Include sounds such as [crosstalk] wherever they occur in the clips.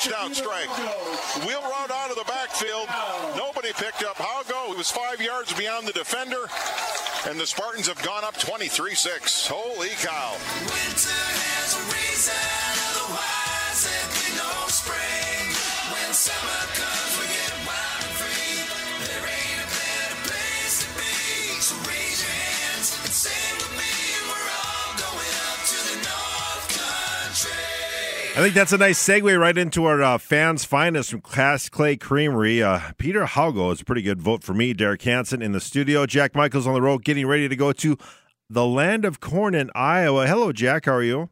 touchdown strike. Wheel route out of the backfield. Nobody picked up Haugo. He was five yards beyond the defender. And the Spartans have gone up 23 6. Holy cow. Winter I think that's a nice segue right into our uh, fans' finest from Cass Clay Creamery. Uh, Peter Haugo is a pretty good vote for me. Derek Hanson in the studio. Jack Michaels on the road, getting ready to go to the land of corn in Iowa. Hello, Jack. How are you?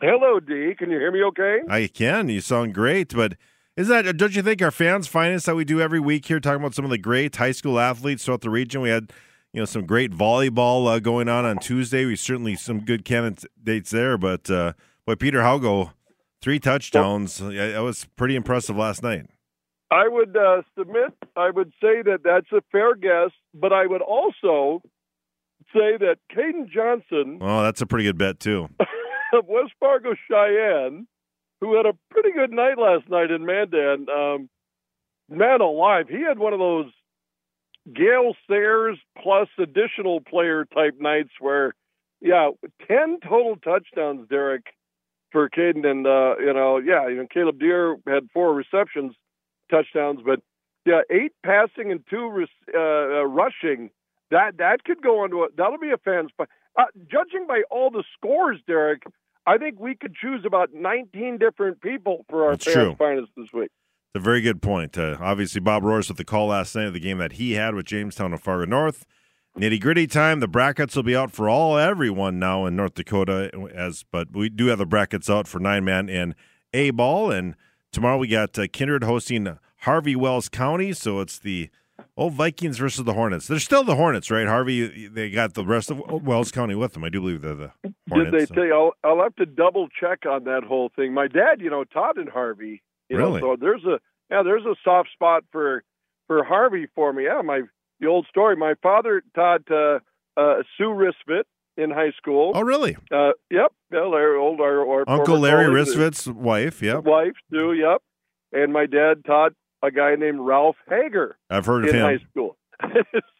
Hello, D. Can you hear me okay? I can. You sound great, but is that don't you think our fans finest that we do every week here, talking about some of the great high school athletes throughout the region? We had you know some great volleyball uh, going on on Tuesday. We certainly some good candidates there, but uh, boy, Peter Haugo, three touchdowns. Well, that was pretty impressive last night. I would uh, submit. I would say that that's a fair guess, but I would also say that Caden Johnson. Oh, that's a pretty good bet too. [laughs] of West Fargo Sheyenne, who had a pretty good night last night in Mandan. Um, man alive, he had one of those Gale Sayers plus additional player type nights where, yeah, ten total touchdowns, Derek, for Caden, and uh, you know, yeah, you know, Caleb Deer had four receptions, touchdowns, but yeah, eight passing and two uh, uh, rushing. That that could go into a that'll be a fan's. Uh, judging by all the scores, Derek, I think we could choose about 19 different people for our That's fans true. finest this week. It's a very good point. Uh, obviously, Bob Roars with the call last night of the game that he had with Jamestown of Fargo North. Nitty gritty time. The brackets will be out for all everyone now in North Dakota. As but we do have the brackets out for nine man and A ball. And tomorrow we got uh, Kindred hosting Harvey Wells County. So it's the old Vikings versus the Hornets. They're still the Hornets, right? Harvey, they got the rest of Wells County with them. I do believe they're the Hornets. Did they so. tell you? I'll, I'll, have to double check on that whole thing. My dad, you know, Todd and Harvey. You really? Know, so there's a yeah, there's a soft spot for for Harvey for me. Yeah, my the old story. My father taught uh, uh, Sue Risfit in high school. Oh, really? Uh, yep. Yeah, Larry, old our, our Uncle Larry Risfit's wife. Yep. Wife, Sue. Yep. And my dad taught a guy named Ralph Hager. I've heard of him. In high school. [laughs]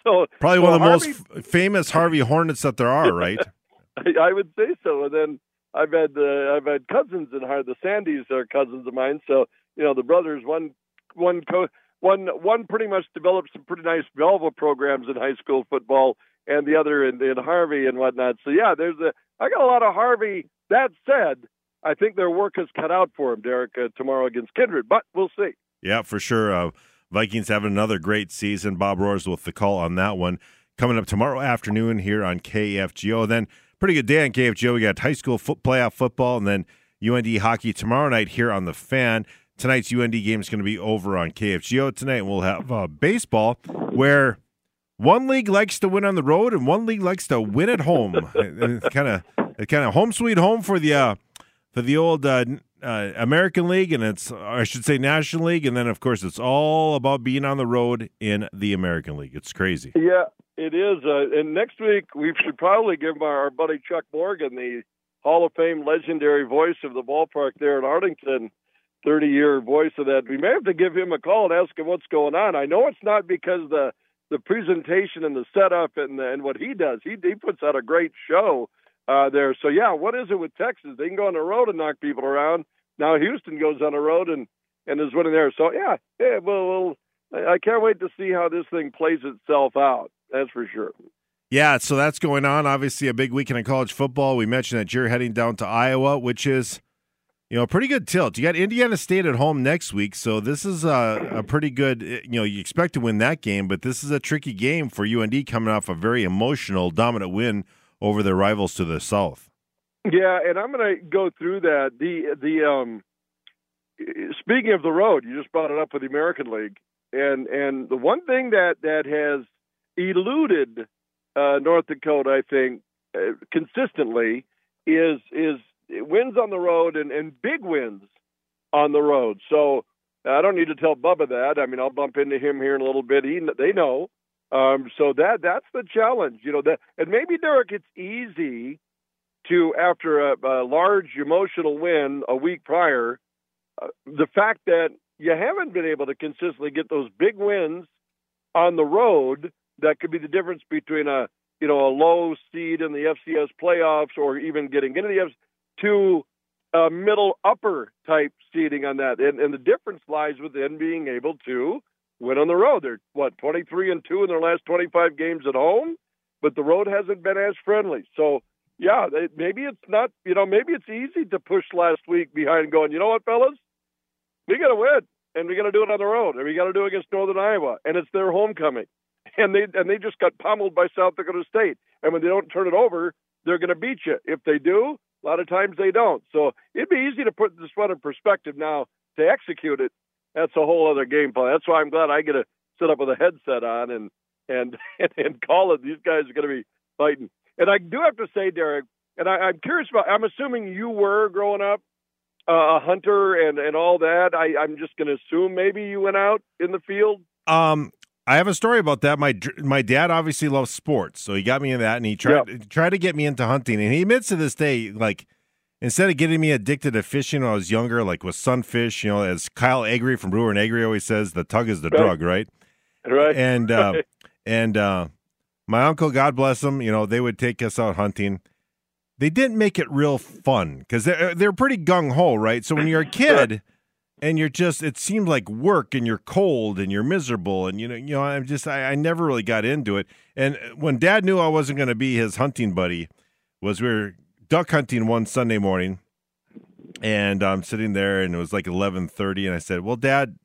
so probably so one of the Harvey, most f- famous Harvey Hornets that there are, right? [laughs] I, would say so. And then I've had uh, I've had cousins in Harvey. The Sandys are cousins of mine. So you know the brothers. One one co- one one pretty much developed some pretty nice Velva programs in high school football, and the other in, in Harvey and whatnot. So yeah, there's a I got a lot of Harvey. That said, I think their work is cut out for them, Derek, uh, tomorrow against Kindred. But we'll see. Yeah, for sure. Uh, Vikings having another great season. Bob Roars with the call on that one. Coming up tomorrow afternoon here on KFGO. Then pretty good day on KFGO. We got high school foot, playoff football and then UND hockey tomorrow night here on the fan. Tonight's UND game is going to be over on KFGO tonight. And we'll have uh, baseball where one league likes to win on the road and one league likes to win at home. kind of kind of home sweet home for the uh, for the old uh, uh, American League and it's I should say National League, and then of course it's all about being on the road in the American League. It's crazy. Yeah, it is. Uh, and next week we should probably give our, our buddy Chuck Morgan, the Hall of Fame legendary voice of the ballpark there in Arlington, 30 year voice of that. We may have to give him a call and ask him what's going on. I know it's not because the the presentation and the setup and the, and what he does. He he puts out a great show uh, there. So yeah, what is it with Texas? They can go on the road and knock people around. Now Houston goes on the road and and is winning there. So yeah, yeah. Well, well, I can't wait to see how this thing plays itself out. That's for sure. Yeah, so that's going on. Obviously, a big weekend in college football. We mentioned that you're heading down to Iowa, which is, you know, pretty good tilt. You got Indiana State at home next week, so this is a, a pretty good. You know, you expect to win that game, but this is a tricky game for UND coming off a very emotional, dominant win over their rivals to the south. Yeah, and I'm going to go through that. The the um, speaking of the road, you just brought it up with the American League, and and the one thing that that has eluded uh, North Dakota, I think, uh, consistently is is wins on the road and, and big wins on the road. So I don't need to tell Bubba that. I mean, I'll bump into him here in a little bit. He they know. Um, so that that's the challenge, you know. That and maybe Derek, it's easy to after a, a large emotional win a week prior, uh, the fact that you haven't been able to consistently get those big wins on the road that could be the difference between a you know a low seed in the FCS playoffs or even getting into the F to a middle upper type seeding on that. And, and the difference lies within being able to win on the road. They're what 23 and 2 in their last 25 games at home, but the road hasn't been as friendly. So, yeah, maybe it's not, you know, maybe it's easy to push last week behind going, you know what, fellas? We got to win and we got to do it on the road and we got to do it against Northern Iowa and it's their homecoming. And they and they just got pummeled by South Dakota State. And when they don't turn it over, they're going to beat you. If they do, a lot of times they don't. So it'd be easy to put this one in perspective now to execute it. That's a whole other game plan. That's why I'm glad I get to sit up with a headset on and and [laughs] and call it. These guys are going to be fighting. And I do have to say, Derek, and I, I'm curious about. I'm assuming you were growing up uh, a hunter and and all that. I, I'm just going to assume maybe you went out in the field. Um, I have a story about that. My my dad obviously loves sports, so he got me in that, and he tried yep. tried to get me into hunting. And he admits to this day, like instead of getting me addicted to fishing when I was younger, like with sunfish, you know, as Kyle Agri from Brewer and Agri always says, the tug is the right. drug, right? Right. And uh, and uh, my uncle, God bless him, you know, they would take us out hunting. They didn't make it real fun because they're they're pretty gung ho, right? So when you're a kid and you're just it seems like work and you're cold and you're miserable and you know you know i'm just I, I never really got into it. And when dad knew i wasn't going to be his hunting buddy was we were duck hunting one sunday morning and i'm sitting there and it was like 11.30 and i said well dad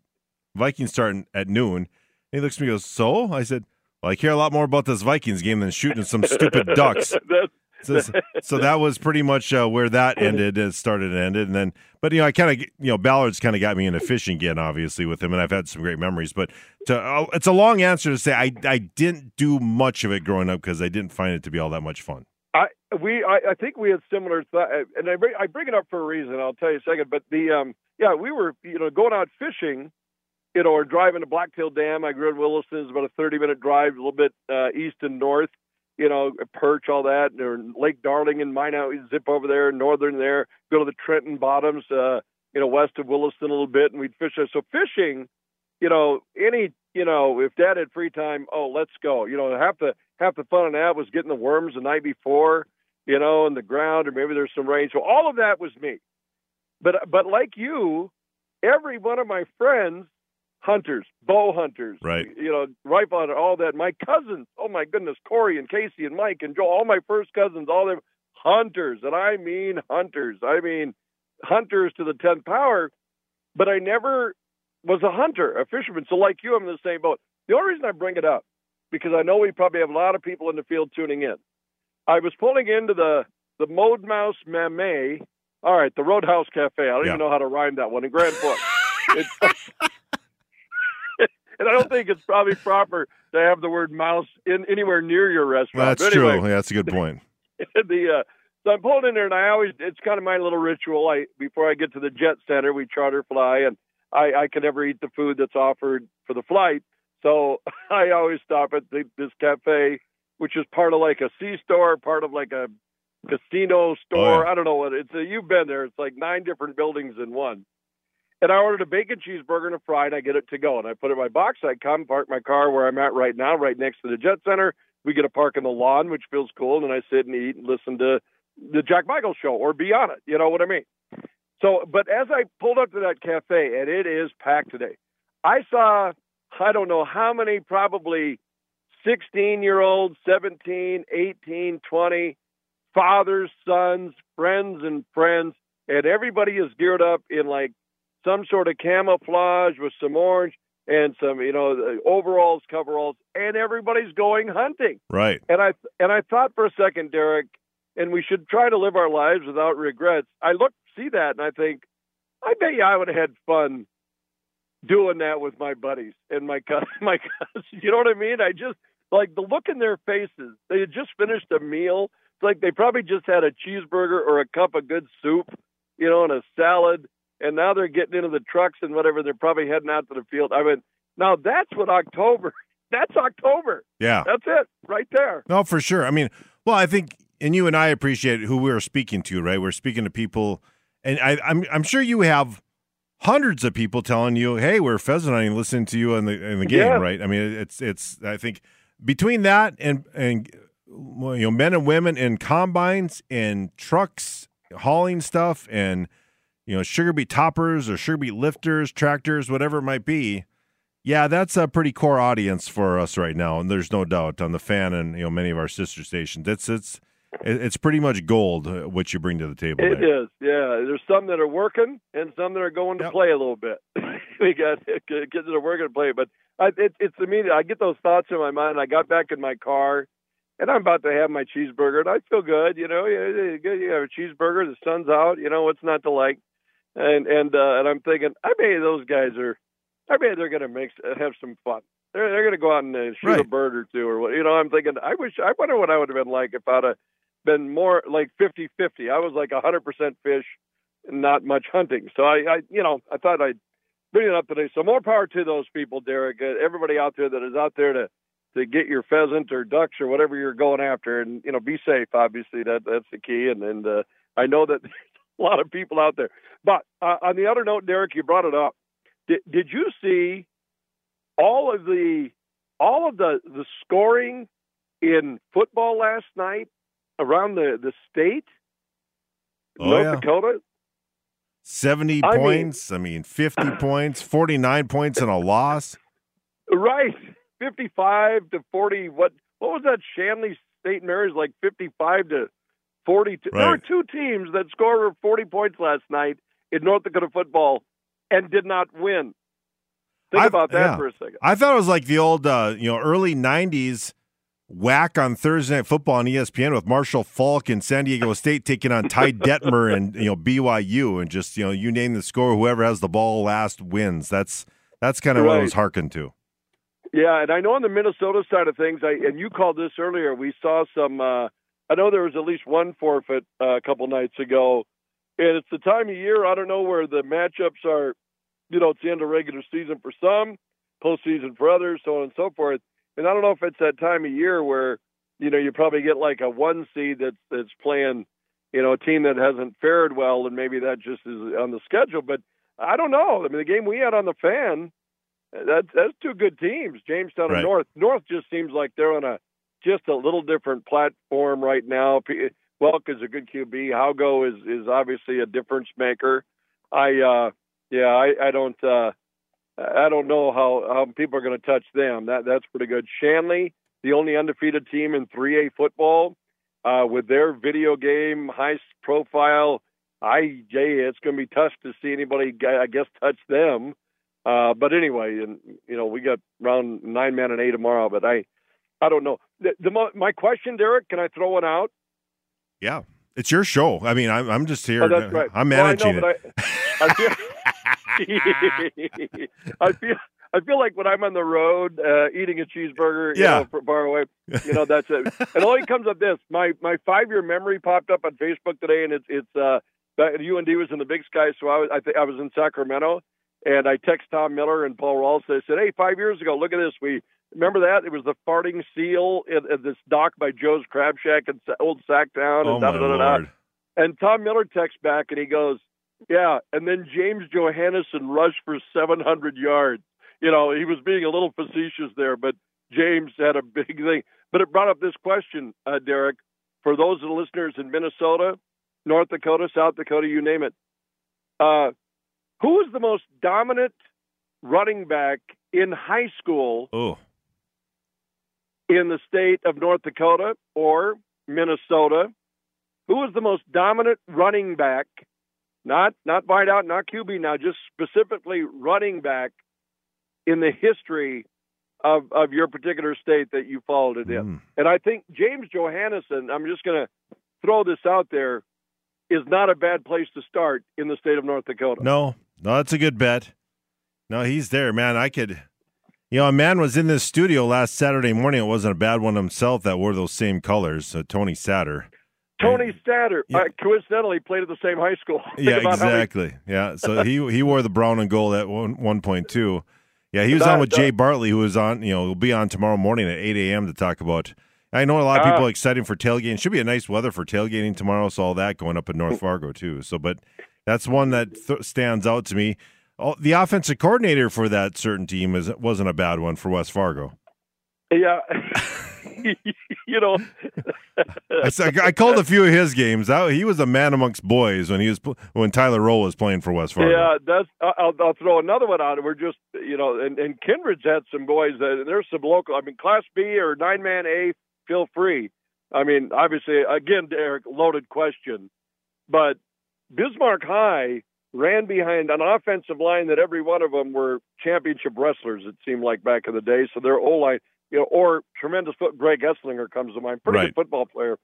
vikings starting at noon. And he looks at me and goes so? I said well i care a lot more about this vikings game than shooting some stupid ducks [laughs] so, so, that was pretty much uh, where that ended. It started and ended, and then, but you know, I kind of, you know, Ballard's kind of got me into fishing again, obviously with him, and I've had some great memories. But to, uh, it's a long answer to say I I didn't do much of it growing up because I didn't find it to be all that much fun. I we I, I think we had similar thought, and I bring, I bring it up for a reason. I'll tell you a second. But the um yeah, we were you know going out fishing, you know, or driving to Blacktail Dam. I grew in Williston. It's about a thirty minute drive, a little bit uh, east and north you know, perch, all that, or Lake Darling and Minot, we zip over there, northern there, go to the Trenton bottoms, uh, you know, west of Williston a little bit, and we'd fish there. So fishing, you know, any, you know, if Dad had free time, oh, let's go. You know, half the half the fun of that was getting the worms the night before, you know, in the ground, or maybe there's some rain. So all of that was me. But but like you, every one of my friends hunters, bow hunters, right? You know, rifle hunter, all that. My cousins, oh my goodness, Corey and Casey and Mike and Joe, all my first cousins, all them hunters, and I mean hunters. I mean hunters to the tenth power. But I never was a hunter, a fisherman. So like you, I'm in the same boat. The only reason I bring it up because I know we probably have a lot of people in the field tuning in. I was pulling into the the Mode Mouse Mame. All right, the Roadhouse Cafe. I don't yeah. even know how to rhyme that one in Grand Forks. [laughs] and I don't think it's probably proper to have the word mouse in anywhere near your restaurant. That's anyway, true. Yeah, that's a good point. [laughs] the uh, so I'm pulling in there, and I always it's kind of my little ritual. I before I get to the jet center, we charter fly, and I, I can never eat the food that's offered for the flight. So [laughs] I always stop at the, this cafe, which is part of like a sea store, part of like a casino store. Oh, yeah. I don't know what it's. A, you've been there. It's like nine different buildings in one. And I ordered a bacon cheeseburger and a fry, and I get it to go. And I put it in my box. I come, park my car where I'm at right now, right next to the Jet Center. We get a park in the lawn, which feels cool. And I sit and eat and listen to the Jack Michael show or be on it. You know what I mean? So, but as I pulled up to that cafe, and it is packed today, I saw, I don't know how many, probably 16 year olds, 17, 18, 20, fathers, sons, friends, and friends. And everybody is geared up in like some sort of camouflage with some orange and some, you know, overalls, coveralls, and everybody's going hunting. Right. And I and I thought for a second, Derek, and we should try to live our lives without regrets. I look, see that, and I think, I bet you I would have had fun doing that with my buddies and my [laughs] my cousins. [laughs] You know what I mean? I just like the look in their faces. They had just finished a meal. It's like they probably just had a cheeseburger or a cup of good soup, you know, and a salad and now they're getting into the trucks and whatever. They're probably heading out to the field. I mean, now that's what October. [laughs] That's October. Yeah, that's it right there. No, for sure. I mean, well, I think, and you and I appreciate who we're speaking to, right? We're speaking to people, and I, I'm I'm sure you have hundreds of people telling you, "Hey, we're pheasant hunting, listening to you in the in the game." Yeah. Right? I mean, it's it's. I think between that and and you know, men and women in combines and trucks hauling stuff and you know, sugar beet toppers or sugar beet lifters, tractors, whatever it might be. Yeah, that's a pretty core audience for us right now, and there's no doubt on the fan and you know many of our sister stations. It's it's it's pretty much gold uh, what you bring to the table. It there. is, yeah. There's some that are working and some that are going to Yep. play a little bit. [laughs] we got kids that are working to play, but I, it, it's immediate. I get those thoughts in my mind. I got back in my car, and I'm about to have my cheeseburger, and I feel good. You know, you, you you have a cheeseburger. The sun's out. You know, what's not to like? And and uh, and I'm thinking, I bet those guys are. I bet they're going to make have some fun. They're they're going to go out and uh, shoot a bird or two, or what? You know, I'm thinking. I wish. I wonder what I would have been like if I'd have been more like 50-50. I was like 100% fish and not much hunting. So I, I, you know, I thought I'd bring it up today. So more power to those people, Derek. Uh, everybody out there that is out there to to get your pheasant or ducks or whatever you're going after, and you know, be safe. Obviously, that that's the key. And and uh, I know that a [laughs] lot of people out there. But uh, on the other note, Derek, you brought it up. Did did you see all of the all of the the scoring in football last night around the the state, Oh, North yeah. Dakota? 70 I mean- points. I mean, 50 [laughs] points, 49 points, and a loss. Right, fifty-five to forty. What what was that? Shanley State Mary's like fifty-five to forty-two. There were two teams that scored forty points last night in North Dakota football and did not win. Think I've- about that yeah. for a second. I thought it was like the old, uh, you know, early 90s whack on Thursday Night Football on ESPN with Marshall Faulk and San Diego State taking on Ty [laughs] Detmer and, you know, BYU. And just, you know, you name the score, whoever has the ball last wins. That's that's kind of what I was hearkened to. Yeah, and I know on the Minnesota side of things, I and you called this earlier. We saw some. Uh, I know there was at least one forfeit uh, a couple nights ago, and it's the time of year. I don't know where the matchups are. You know, it's the end of regular season for some, postseason for others, so on and so forth. And I don't know if it's that time of year where you know you probably get like a one seed that's that's playing, you know, a team that hasn't fared well, and maybe that just is on the schedule. But I don't know. I mean, the game we had on the fan. That's that's two good teams, Jamestown Right. and North. North just seems like they're on a just a little different platform right now. Welk is a good QB. Haugo is is obviously a difference maker. I uh yeah, I, I don't uh I don't know how, how people are going to touch them. That that's pretty good. Shanley, the only undefeated team in 3A football, uh, with their video game high profile. I, Jay, it's going to be tough to see anybody, I guess, touch them. Uh, but anyway, and you know, we got round nine man and eight tomorrow. But I, I don't know. The, the my question, Derek, can I throw one out? Yeah. It's your show. I mean, I'm, I'm just here. Oh, that's right. I'm Well, I managing know, it. I, I feel, [laughs] I feel, I feel like when I'm on the road uh, eating a cheeseburger, you Yeah. know, far away, you know, that's it. it only comes up this. My my five year memory popped up on Facebook today, and it's it's uh, UND was in the Big Sky, so I was I think I was in Sacramento, and I text Tom Miller and Paul Rawls. I said, "Hey, five years ago, look at this. We remember that it was the farting seal at, at this dock by Joe's Crab Shack in Old Sacktown, and Oh, da my da da da." Lord. And Tom Miller texts back and he goes, Yeah. And then James Johannesson rushed for 700 yards. You know, he was being a little facetious there, but James had a big thing. But it brought up this question, uh, Derek, for those of the listeners in Minnesota, North Dakota, South Dakota, you name it. Uh, who is the most dominant running back in high school Oh, in the state of North Dakota or Minnesota? Who is the most dominant running back? Not not wide out, not QB now, just specifically running back in the history of of your particular state that you followed it in. mm. And I think James Johannesson, I'm just going to throw this out there, is not a bad place to start in the state of North Dakota. No, no, that's a good bet. No, he's there, man. I could, you know, a man was in this studio last Saturday morning. It wasn't a bad one himself that wore those same colors. Uh, Tony Satter. Tony Satter, Yeah. uh, coincidentally, played at the same high school. [laughs] Think Yeah, about how many- exactly. Yeah, so he he wore the brown and gold at one one point two. Yeah, he was on with Jay Bartley, who was on. You know, will be on tomorrow morning at eight a.m. to talk about. I know a lot of people Ah. are excited for tailgating. Should be a nice weather for tailgating tomorrow. So all that going up in North [laughs] Fargo too. So, but that's one that th- stands out to me. Oh, the offensive coordinator for that certain team is wasn't a bad one for West Fargo. Yeah, [laughs] you know, I, I, called a few of his games. He was a man amongst boys when he was when Tyler Roehl was playing for West Fargo. Yeah, that's. I'll, I'll throw another one out. We're just you know, and, and Kindred's had some boys. That, there's some local. I mean, Class B or nine man A. Feel free. I mean, obviously, again, Derek, loaded question, but Bismarck High ran behind an offensive line that every one of them were championship wrestlers. It seemed like back in the day. So their O line, you know, or tremendous foot. Greg Eslinger comes to mind, pretty right. good football player,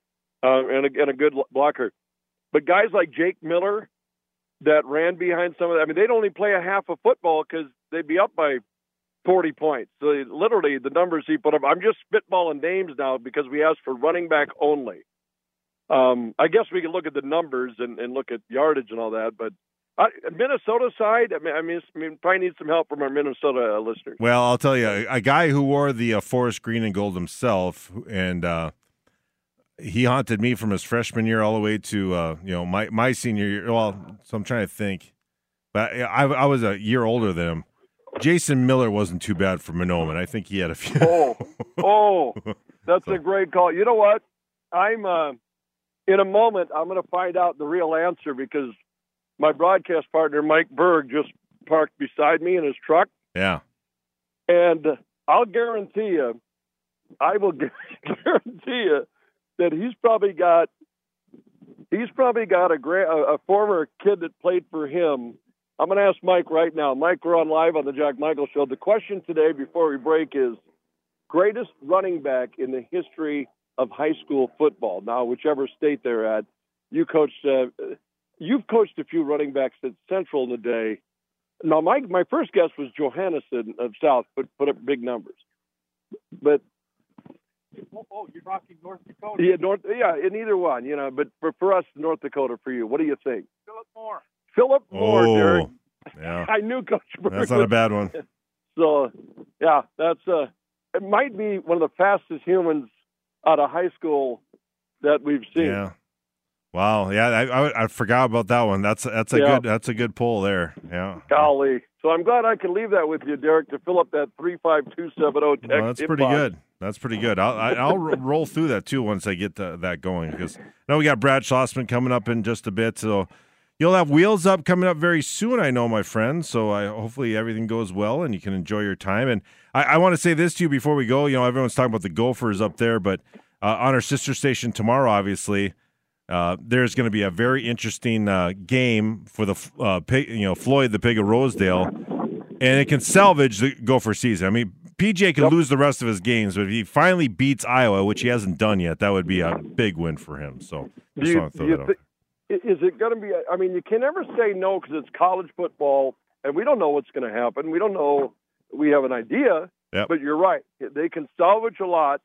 uh, and, a, and a good blocker. But guys like Jake Miller that ran behind some of that. I mean, they'd only play a half of football because they'd be up by 40 points. So literally, the numbers he put up. I'm just spitballing names now because we asked for running back only. Um, I guess we can look at the numbers and, and look at yardage and all that, but uh, Minnesota side, I mean, I mean, I mean, probably need some help from our Minnesota uh, listeners. Well, I'll tell you, a, a guy who wore the uh, forest green and gold himself, and uh, he haunted me from his freshman year all the way to uh, you know my my senior year. Well, so I'm trying to think, but I, I was a year older than him. Jason Miller wasn't too bad for Mahnomen. I think he had a few. oh, oh, that's [laughs] so. a great call. You know what? I'm uh, in a moment. I'm going to find out the real answer because my broadcast partner Mike Berg just parked beside me in his truck. Yeah. And I'll guarantee you, I will [laughs] guarantee you that he's probably got he's probably got a, a, a former kid that played for him. I'm going to ask Mike right now. Mike, we're on live on the Jack Michael Show. The question today, before we break, is greatest running back in the history of high school football. Now, whichever state they're at, you coached uh, you've coached a few running backs at Central in the day. Now, my my first guess was Johannesson of South put put up big numbers, but oh, oh you're talking North Dakota. Yeah, North. Yeah, in either one, you know. But for for us, North Dakota, for you, what do you think? Philip Moore. Philip Moore, oh, Derek. Yeah, [laughs] I knew Coach. Berg That's not a bad one. [laughs] So, yeah, that's uh, it might be one of the fastest humans out of high school that we've seen. Yeah. Wow, yeah, I, I, I, forgot about that one. That's that's a yeah. good that's a good pull there. Yeah, golly. So I'm glad I can leave that with you, Derek, to fill up that three five two seven zero text. No, that's pretty good. That's pretty good. I'll I, will i will roll through that too once I get to, that going because now we got Brad Schlossman coming up in just a bit. So you'll have wheels up coming up very soon. I know, my friend. So I hopefully everything goes well and you can enjoy your time. And I, I want to say this to you before we go. You know, everyone's talking about the Gophers up there, but uh, on our sister station tomorrow, obviously uh, there's going to be a very interesting uh, game for the uh, pig, you know Floyd the Pig of Rosedale, and it can salvage the Gopher season. I mean, PJ could yep. lose the rest of his games, but if he finally beats Iowa, which he hasn't done yet, that would be a big win for him. So just you, throw that th- Is it going to be? I mean, you can never say no because it's college football, and we don't know what's going to happen. We don't know. We have an idea, yep. but you're right. They can salvage a lot,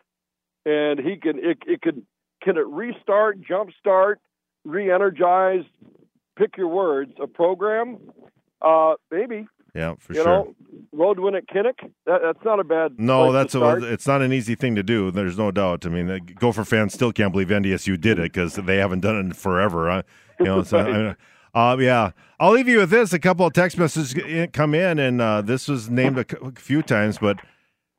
and he can. It, it could can it restart, jumpstart, re-energize? Pick your words. A program, uh, maybe. Yeah, for you sure. Know, road win at Kinnick. That, that's not a bad. No, that's a. It's not an easy thing to do. There's no doubt. I mean, Gopher fans still can't believe NDSU did it because they haven't done it in forever. Huh? You know, so, [laughs] I mean, uh, yeah. I'll leave you with this. A couple of text messages come in, and uh, this was named a few times, but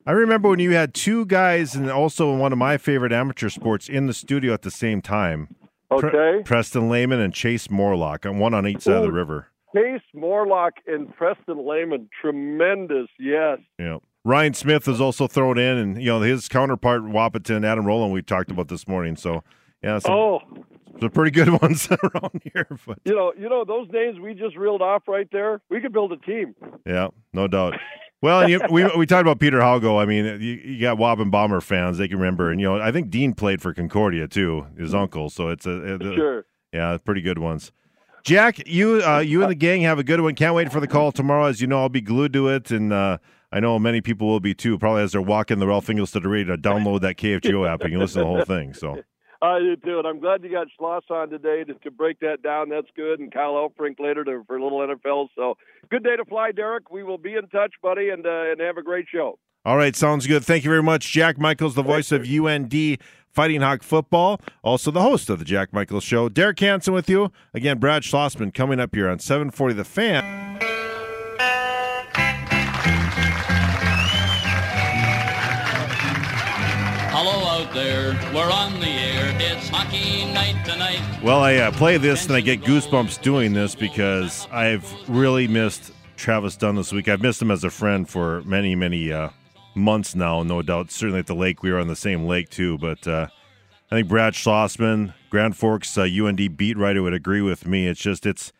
I remember when you had two guys, and also one of my favorite amateur sports, in the studio at the same time. Okay. Pre- Preston Lehman and Chase Morlock, and one on each side Ooh, of the river. Chase Morlock and Preston Lehman, tremendous, yes. Yeah. Ryan Smith is also thrown in, and you know his counterpart Wahpeton, Adam Rowland, we talked about this morning. So, yeah, some, oh, some pretty good [laughs] ones around here. But you know, you know those names we just reeled off right there. We could build a team. Yeah, no doubt. [laughs] Well, you, we we talked about Peter Haugo. I mean, you, you got Wob and Bomber fans; they can remember. And you know, I think Dean played for Concordia too, his uncle. So it's a, a sure, yeah, pretty good ones. Jack, you uh, you and the gang have a good one. Can't wait for the call tomorrow. As you know, I'll be glued to it, and uh, I know many people will be too. Probably as they're walking the Ralph Engelstad radio to the radio, download that KFGO app and you listen to the whole thing. So I do too, and I'm glad you got Schloss on today to, to break that down. That's good, and Kyle Elfrink later to, for a little NFL. So good day to fly, Derek. We will be in touch, buddy, and uh, and have a great show. All right, sounds good. Thank you very much, Jack Michaels, the voice of UND Fighting Hawk football, also the host of the Jack Michaels Show. Derek Hanson with you again. Brad Schlossman coming up here on 740 The Fan. Hello out there, we're on the air well, I uh, play this and I get goosebumps doing this because I've really missed Travis Dunn this week. I've missed him as a friend for many, many uh, months now, no doubt. Certainly at the lake, we were on the same lake too. But uh, I think Brad Schlossman, Grand Forks UND uh, beat writer, would agree with me. It's just it's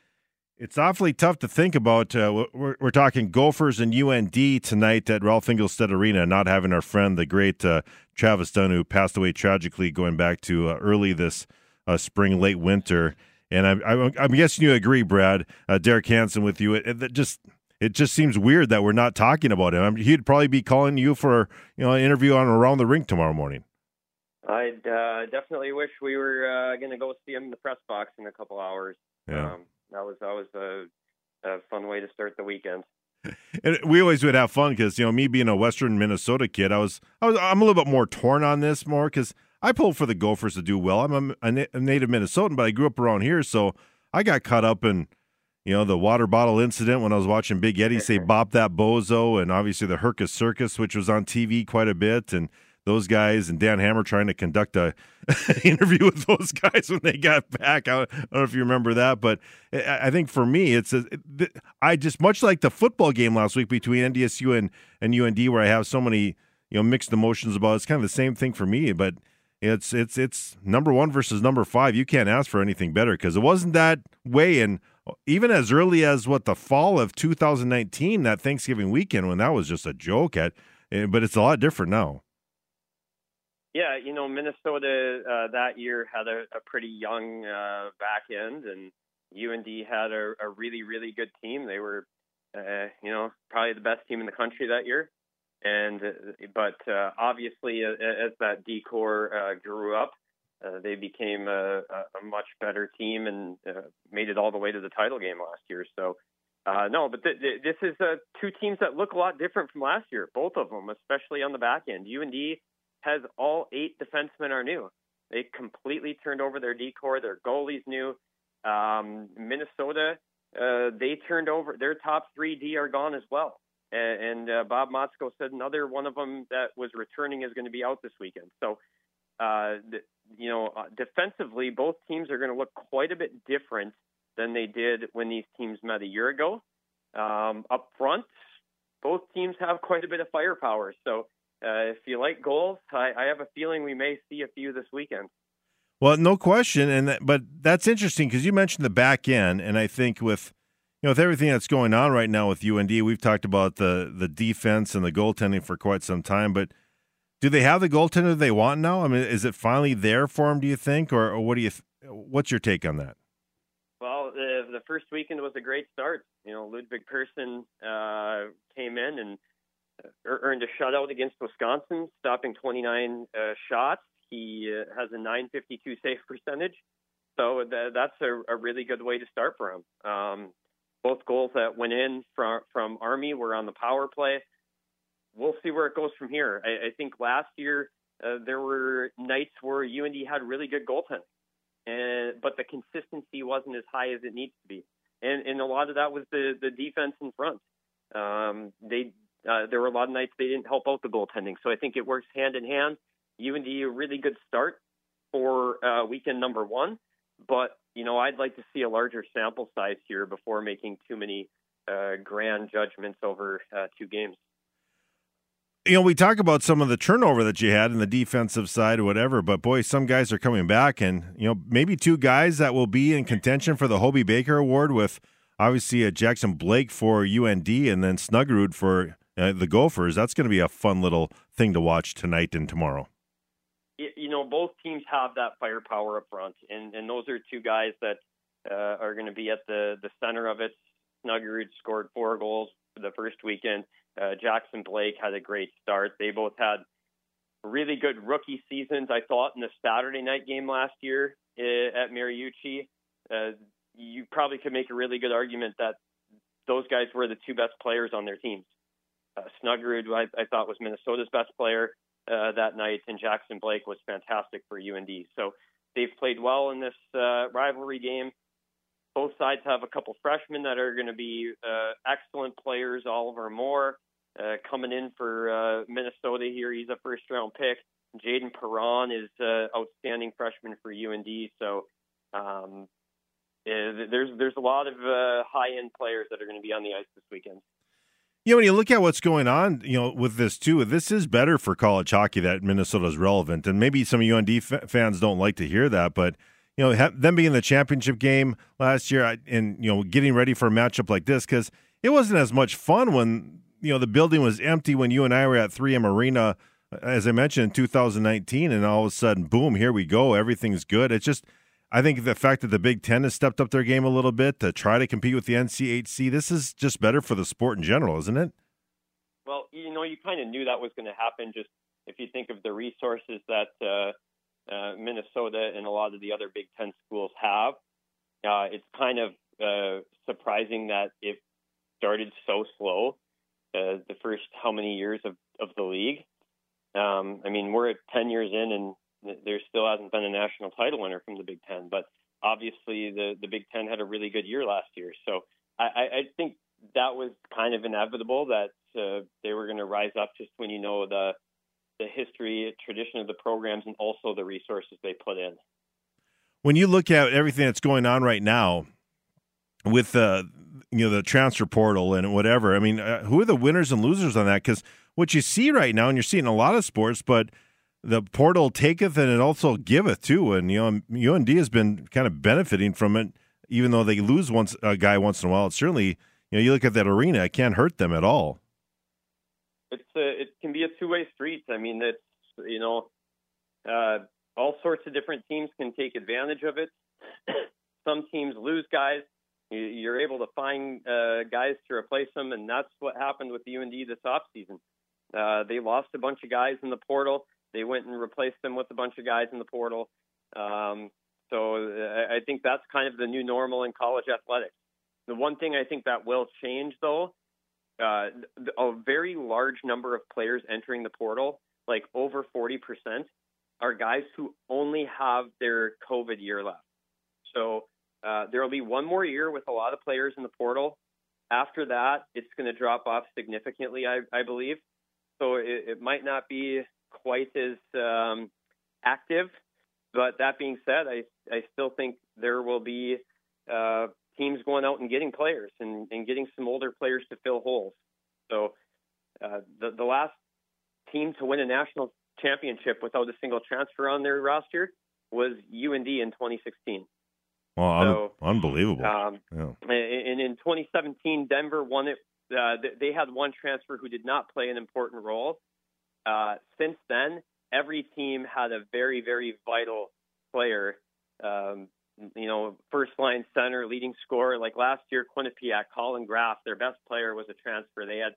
it's awfully tough to think about. Uh, we're, we're, talking Gophers and UND tonight at Ralph Engelstad Arena, not having our friend, the great uh, Travis Dunn, who passed away tragically going back to uh, early this uh, spring, late winter. And I'm, I'm, I'm, guessing you agree, Brad, uh, Derek Hanson, with you. It, it, just it just seems weird that we're not talking about him. I mean, he'd probably be calling you for you know an interview on Around the Rink tomorrow morning. I uh, definitely wish we were going to go see him in the press box in a couple hours. Yeah. Um, that was that was a, a fun way to start the weekend. [laughs] And we always would have fun because you know me being a Western Minnesota kid, I was I was I'm a little bit more torn on this more because I pulled for the Gophers to do well. I'm a, a, native Minnesotan, but I grew up around here, so I got caught up in you know the water bottle incident when I was watching Big Eddie say [laughs] "bop that bozo," and obviously the Herkus Circus, which was on TV quite a bit, and those guys and Dan Hammer trying to conduct a [laughs] interview with those guys when they got back. I don't know if you remember that, but I think for me, it's I just much like the football game last week between NDSU and, and UND, where I have so many you know mixed emotions about. It's kind of the same thing for me, but it's it's it's number one versus number five. You can't ask for anything better because it wasn't that way, and even as early as what the fall of 2019, that Thanksgiving weekend when that was just a joke at, eh, but it's a lot different now. Yeah, you know, Minnesota uh, that year had a, a pretty young uh, back end, and UND had a, a really, really good team. They were, uh, you know, probably the best team in the country that year. And uh, but uh, obviously, uh, as that D corps uh, grew up, uh, they became a, a much better team and uh, made it all the way to the title game last year. So. Uh, no, but th- th- this is uh, two teams that look a lot different from last year. Both of them, especially on the back end. UND has all eight defensemen are new. They completely turned over their D corps. Their goalies new. Um, Minnesota, uh, they turned over their top three D are gone as well. And, and uh, Bob Motzko said another one of them that was returning is going to be out this weekend. So, uh, the, you know, uh, defensively, both teams are going to look quite a bit different than they did when these teams met a year ago. Um, up front, both teams have quite a bit of firepower. So uh, if you like goals, I, I, have a feeling we may see a few this weekend. Well, no question, and that, but that's interesting because you mentioned the back end, and I think with you know with everything that's going on right now with UND, we've talked about the the defense and the goaltending for quite some time, but do they have the goaltender they want now? I mean, is it finally there for them? Do you think, or, or what do you? Th- what's your take on that? Well, the, the first weekend was a great start. You know, Ludvig Persson uh, came in and earned a shutout against Wisconsin, stopping 29 uh, shots. He uh, has a 952 save percentage. So th- that's a, a, really good way to start for him. Um, both goals that went in from, from Army were on the power play. We'll see where it goes from here. I, I think last year uh, there were nights where UND had really good goaltending, and but the consistency wasn't as high as it needs to be, and and a lot of that was the the defense in front. Um, they uh, there were a lot of nights they didn't help out the goaltending. So I think it works hand in hand. UND a really good start for uh, weekend number one, but you know I'd like to see a larger sample size here before making too many uh, grand judgments over uh, two games. You know, we talk about some of the turnover that you had in the defensive side or whatever, but boy, some guys are coming back, and you know maybe two guys that will be in contention for the Hobey Baker Award with obviously Jackson Blake for UND and then Snuggerud for uh, the Gophers. That's going to be a fun little thing to watch tonight and tomorrow. You know, both teams have that firepower up front, and, and those are two guys that uh, are going to be at the, the center of it. Snuggerud scored four goals for the first weekend. Uh, Jackson Blake had a great start. They both had really good rookie seasons, I thought, in the Saturday night game last year uh, at Mariucci. Uh, you probably could make a really good argument that those guys were the two best players on their teams. Uh, Snuggerud, I, I, thought, was Minnesota's best player uh, that night, and Jackson Blake was fantastic for UND. So they've played well in this uh, rivalry game. Both sides have a couple freshmen that are going to be uh, excellent players. Oliver Moore uh, coming in for uh, Minnesota here. He's a first round pick. Jayden Perron is uh, outstanding freshman for UND. So um, uh, there's there's a lot of high end players that are going to be on the ice this weekend. Yeah, when you look at what's going on, you know, with this too, this is better for college hockey that Minnesota is relevant, and maybe some UND f- fans don't like to hear that, but you know, them being in the championship game last year, and you know, getting ready for a matchup like this because it wasn't as much fun when you know the building was empty when you and I were at 3M Arena, as I mentioned in 2019, and all of a sudden, boom, here we go, everything's good. It's just I think the fact that the Big Ten has stepped up their game a little bit to try to compete with the NCHC, this is just better for the sport in general, isn't it? Well, you know, you kind of knew that was going to happen. Just if you think of the resources that uh, uh, Minnesota and a lot of the other Big Ten schools have, uh, it's kind of uh, surprising that it started so slow. Uh, the first how many years of, of the league? Um, I mean, we're at ten years in, and there still hasn't been a national title winner from the Big Ten, but obviously the the Big Ten had a really good year last year. So I, I think that was kind of inevitable that uh, they were going to rise up just when you know the the history, tradition of the programs, and also the resources they put in. When you look at everything that's going on right now with the you know the transfer portal and whatever, I mean, uh, who are the winners and losers on that? Because what you see right now, and you're seeing a lot of sports, but the portal taketh and it also giveth too. And you know, UND has been kind of benefiting from it, even though they lose once a guy once in a while. It's certainly you know you look at that arena, it can't hurt them at all. It's a, it can be a two way street. I mean, it's you know, uh, all sorts of different teams can take advantage of it. [clears throat] Some teams lose guys. You're able to find uh, guys to replace them, and that's what happened with UND this offseason. Uh, they lost a bunch of guys in the portal they went and replaced them with a bunch of guys in the portal. Um, so I think that's kind of the new normal in college athletics. The one thing I think that will change, though, uh, a very large number of players entering the portal, like over 40%, are guys who only have their COVID year left. So uh, there will be one more year with a lot of players in the portal. After that, it's going to drop off significantly, I, I believe. So it, it might not be quite as um, active. But that being said, I I still think there will be uh, teams going out and getting players and, and getting some older players to fill holes. So uh, the the last team to win a national championship without a single transfer on their roster was UND in 2016. Well, so, un- unbelievable. Um, yeah. And in 2017, Denver won it. Uh, they had one transfer who did not play an important role, uh, since then, every team had a very, very vital player. Um, you know, first line center, leading scorer. Like last year, Quinnipiac, Collin Graf, their best player was a transfer. They had,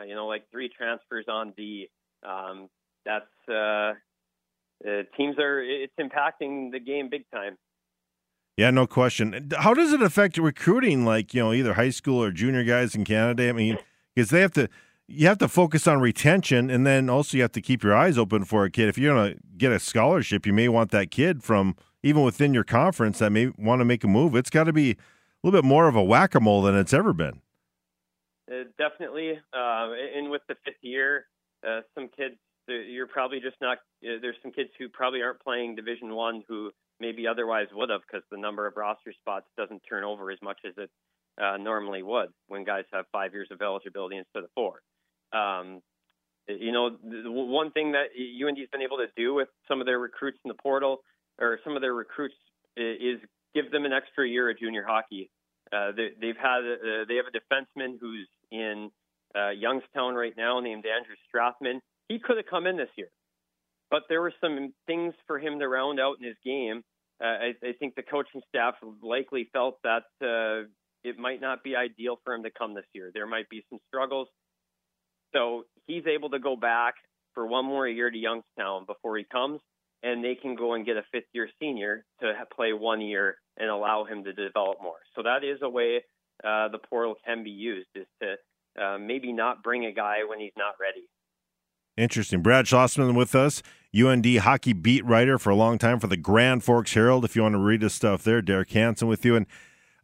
uh, you know, like three transfers on D. Um, that's uh, uh, teams are. It's impacting the game big time. Yeah, no question. How does it affect recruiting? Like you know, either high school or junior guys in Canada. I mean, because they have to you have to focus on retention and then also you have to keep your eyes open for a kid. If you're going to get a scholarship, you may want that kid from even within your conference that may want to make a move. It's got to be a little bit more of a whack a mole than it's ever been. Uh, definitely. Uh, and with the fifth year, uh, some kids, uh, you're probably just not, uh, there's some kids who probably aren't playing Division One who maybe otherwise would have because the number of roster spots doesn't turn over as much as it uh, normally would when guys have five years of eligibility instead of four. Um, you know, the one thing that UND's been able to do with some of their recruits in the portal or some of their recruits is give them an extra year of junior hockey. Uh, they, have had uh, they have a defenseman who's in uh, Youngstown right now named Andrew Strathmann. He could have come in this year, but there were some things for him to round out in his game. Uh, I, I, think the coaching staff likely felt that uh, it might not be ideal for him to come this year. There might be some struggles. So he's able to go back for one more year to Youngstown before he comes, and they can go and get a fifth year senior to play one year and allow him to develop more. So that is a way uh, the portal can be used is to uh, maybe not bring a guy when he's not ready. Interesting. Brad Schlossman with us, UND hockey beat writer for a long time for the Grand Forks Herald. If you want to read his stuff there, Derek Hanson with you. And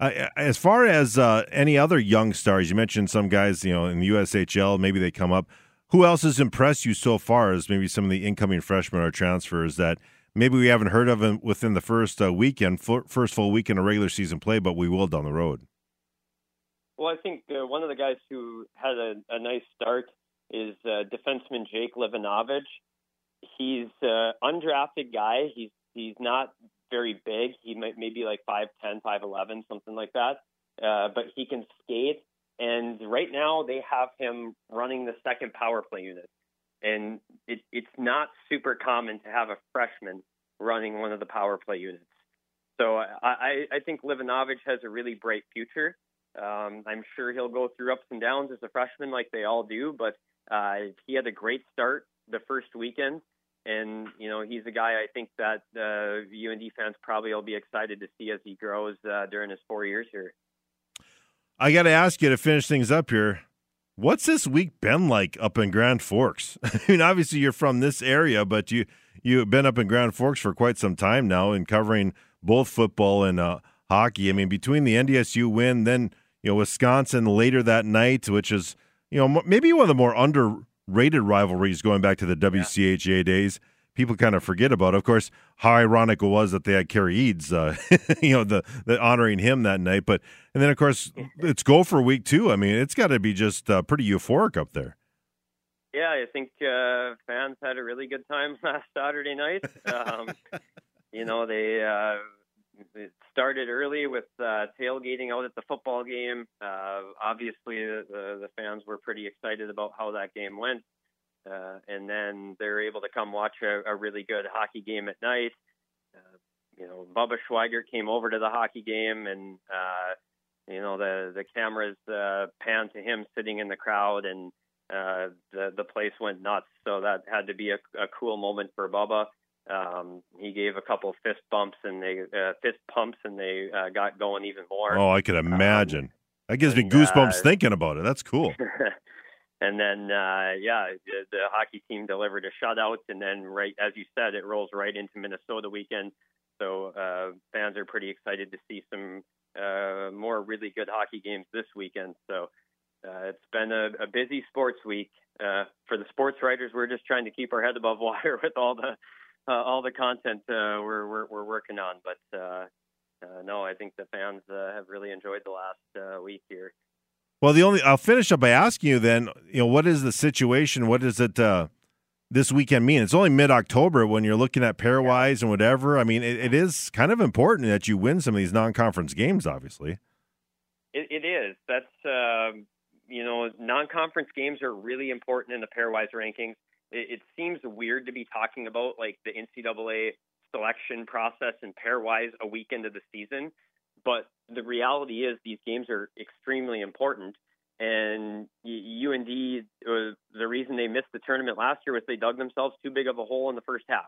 Uh, as far as uh, any other young stars, you mentioned some guys, you know, in the USHL, maybe they come up. Who else has impressed you so far as maybe some of the incoming freshmen or transfers that maybe we haven't heard of within the first uh, weekend, first full weekend of regular season play, but we will down the road? Well, I think uh, one of the guys who had a, a nice start is uh, defenseman Jake Livanavage. He's an undrafted guy. He's he's not very big. He might maybe like 5'10", 5'11", something like that. Uh, but he can skate. And right now they have him running the second power play unit. And it, it's not super common to have a freshman running one of the power play units. So I, I think Livanavage has a really bright future. Um, I'm sure he'll go through ups and downs as a freshman, like they all do. But uh, he had a great start the first weekend, and you know he's a guy I think that uh, UND fans probably will be excited to see as he grows uh, during his four years here. I got to ask you to finish things up here. What's this week been like up in Grand Forks? [laughs] I mean, obviously you're from this area, but you you've been up in Grand Forks for quite some time now and covering both football and uh, hockey. I mean, between the NDSU win, then you know Wisconsin later that night, which is you know maybe one of the more underrated rivalries going back to the WCHA days. People kind of forget about. It. Of course, how ironic it was that they had Kerry Eads, uh, [laughs] you know, the, the honoring him that night. But and then of course it's Gopher week too. I mean, it's got to be just uh, pretty euphoric up there. Yeah, I think uh, fans had a really good time [laughs] last Saturday night. Um, you know, they uh, it started early with uh, tailgating out at the football game. Uh, obviously, the, the fans were pretty excited about how that game went, uh, and then they were able to come watch a, a really good hockey game at night. Uh, you know, Bubba Schweigert came over to the hockey game, and uh, you know the the cameras uh, panned to him sitting in the crowd, and uh, the the place went nuts. So that had to be a, a cool moment for Bubba. Um, he gave a couple fist bumps and they uh, fist pumps and they uh, got going even more. Oh, I could um, imagine. Um, that gives and, me goosebumps uh, thinking about it. That's cool. [laughs] and then, uh, yeah, the, the, hockey team delivered a shutout, and then right as you said, it rolls right into Minnesota weekend. So uh, fans are pretty excited to see some uh, more really good hockey games this weekend. So it's been a, a, busy sports week. for the sports writers, we're just trying to keep our head above [laughs] water with all the uh, all the content uh, we're, we're, we're working on. But uh, uh no, I think the fans uh, have really enjoyed the last uh, week here. Well, the only I'll finish up by asking you then, you know, what is the situation? What does it this weekend mean? It's only mid October when you're looking at pairwise and whatever. I mean, it, it is kind of important that you win some of these non conference games, obviously. It, it is. That's um, you know, non conference games are really important in the pairwise rankings it, it seems weird to be talking about like the NCAA selection process and pairwise a week into the season. But the reality is these games are extremely important. And UND, uh, the reason they missed the tournament last year was they dug themselves too big of a hole in the first half.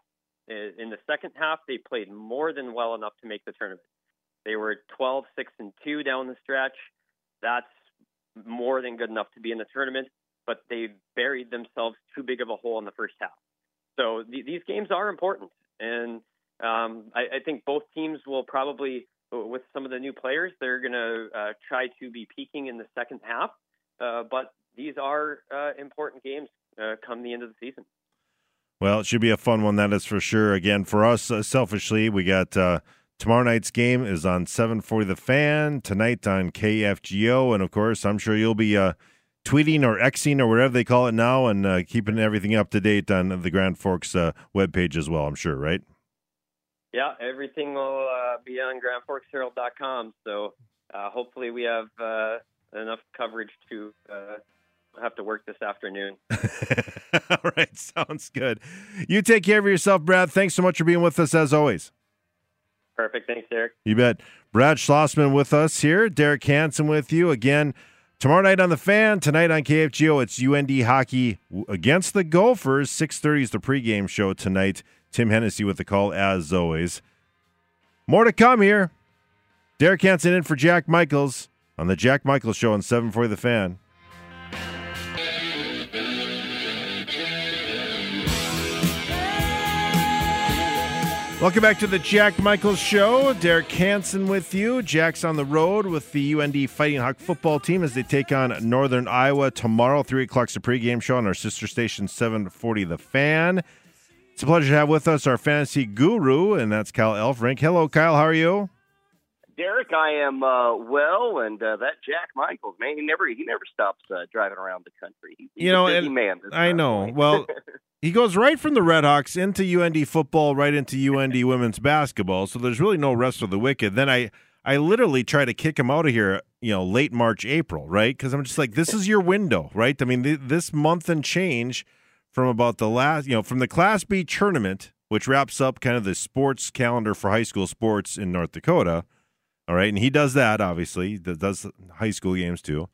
In the second half, they played more than well enough to make the tournament. They were 12, 6, and 2 down the stretch. That's more than good enough to be in the tournament but they buried themselves too big of a hole in the first half. So th- these games are important, and um, I, I, think both teams will probably, with some of the new players, they're going to uh, try to be peaking in the second half. Uh, but these are uh, important games uh, come the end of the season. Well, it should be a fun one, that is for sure. Again, for us, uh, selfishly, we got uh, tomorrow night's game is on 740 The Fan, tonight on KFGO, and of course, I'm sure you'll be tweeting or Xing or whatever they call it now, and uh, keeping everything up to date on the Grand Forks uh, webpage as well. I'm sure, right? Yeah, everything will uh, be on GrandForksHerald.com. So uh, hopefully, we have uh, enough coverage to uh, have to work this afternoon. [laughs] All right, sounds good. You take care of yourself, Brad. Thanks so much for being with us as always. Perfect. Thanks, Derek. You bet. Brad Schlossman with us here. Derek Hanson with you again. Tomorrow night on the Fan, tonight on KFGO, it's UND hockey against the Gophers. Six thirty is the pregame show tonight. Tim Hennessy with the call as always. More to come here. Derek Hanson in for Jack Michaels on the Jack Michaels Show on Seven for the Fan. Welcome back to the Jack Michaels Show. Derek Hanson with you. Jack's on the road with the UND Fighting Hawk football team as they take on Northern Iowa tomorrow. Three o'clock's the pregame show on our sister station, seven forty. The Fan. It's a pleasure to have with us our fantasy guru, and that's Kyle Elfrink. Hello, Kyle. How are you? Derek, I am uh, well, and uh, that Jack Michaels man, he never he never stops uh, driving around the country. He's, You know, and man. I know. Well, [laughs] he goes right from the Redhawks into UND football, right into UND [laughs] women's basketball. So there's really no rest for the wicked. Then I, I literally try to kick him out of here, you know, late March, April, right? Because I'm just like, this is your window, right? I mean, th- this month and change from about the last, you know, from the Class B tournament, which wraps up kind of the sports calendar for high school sports in North Dakota. All right, and he does that obviously. He does high school games too.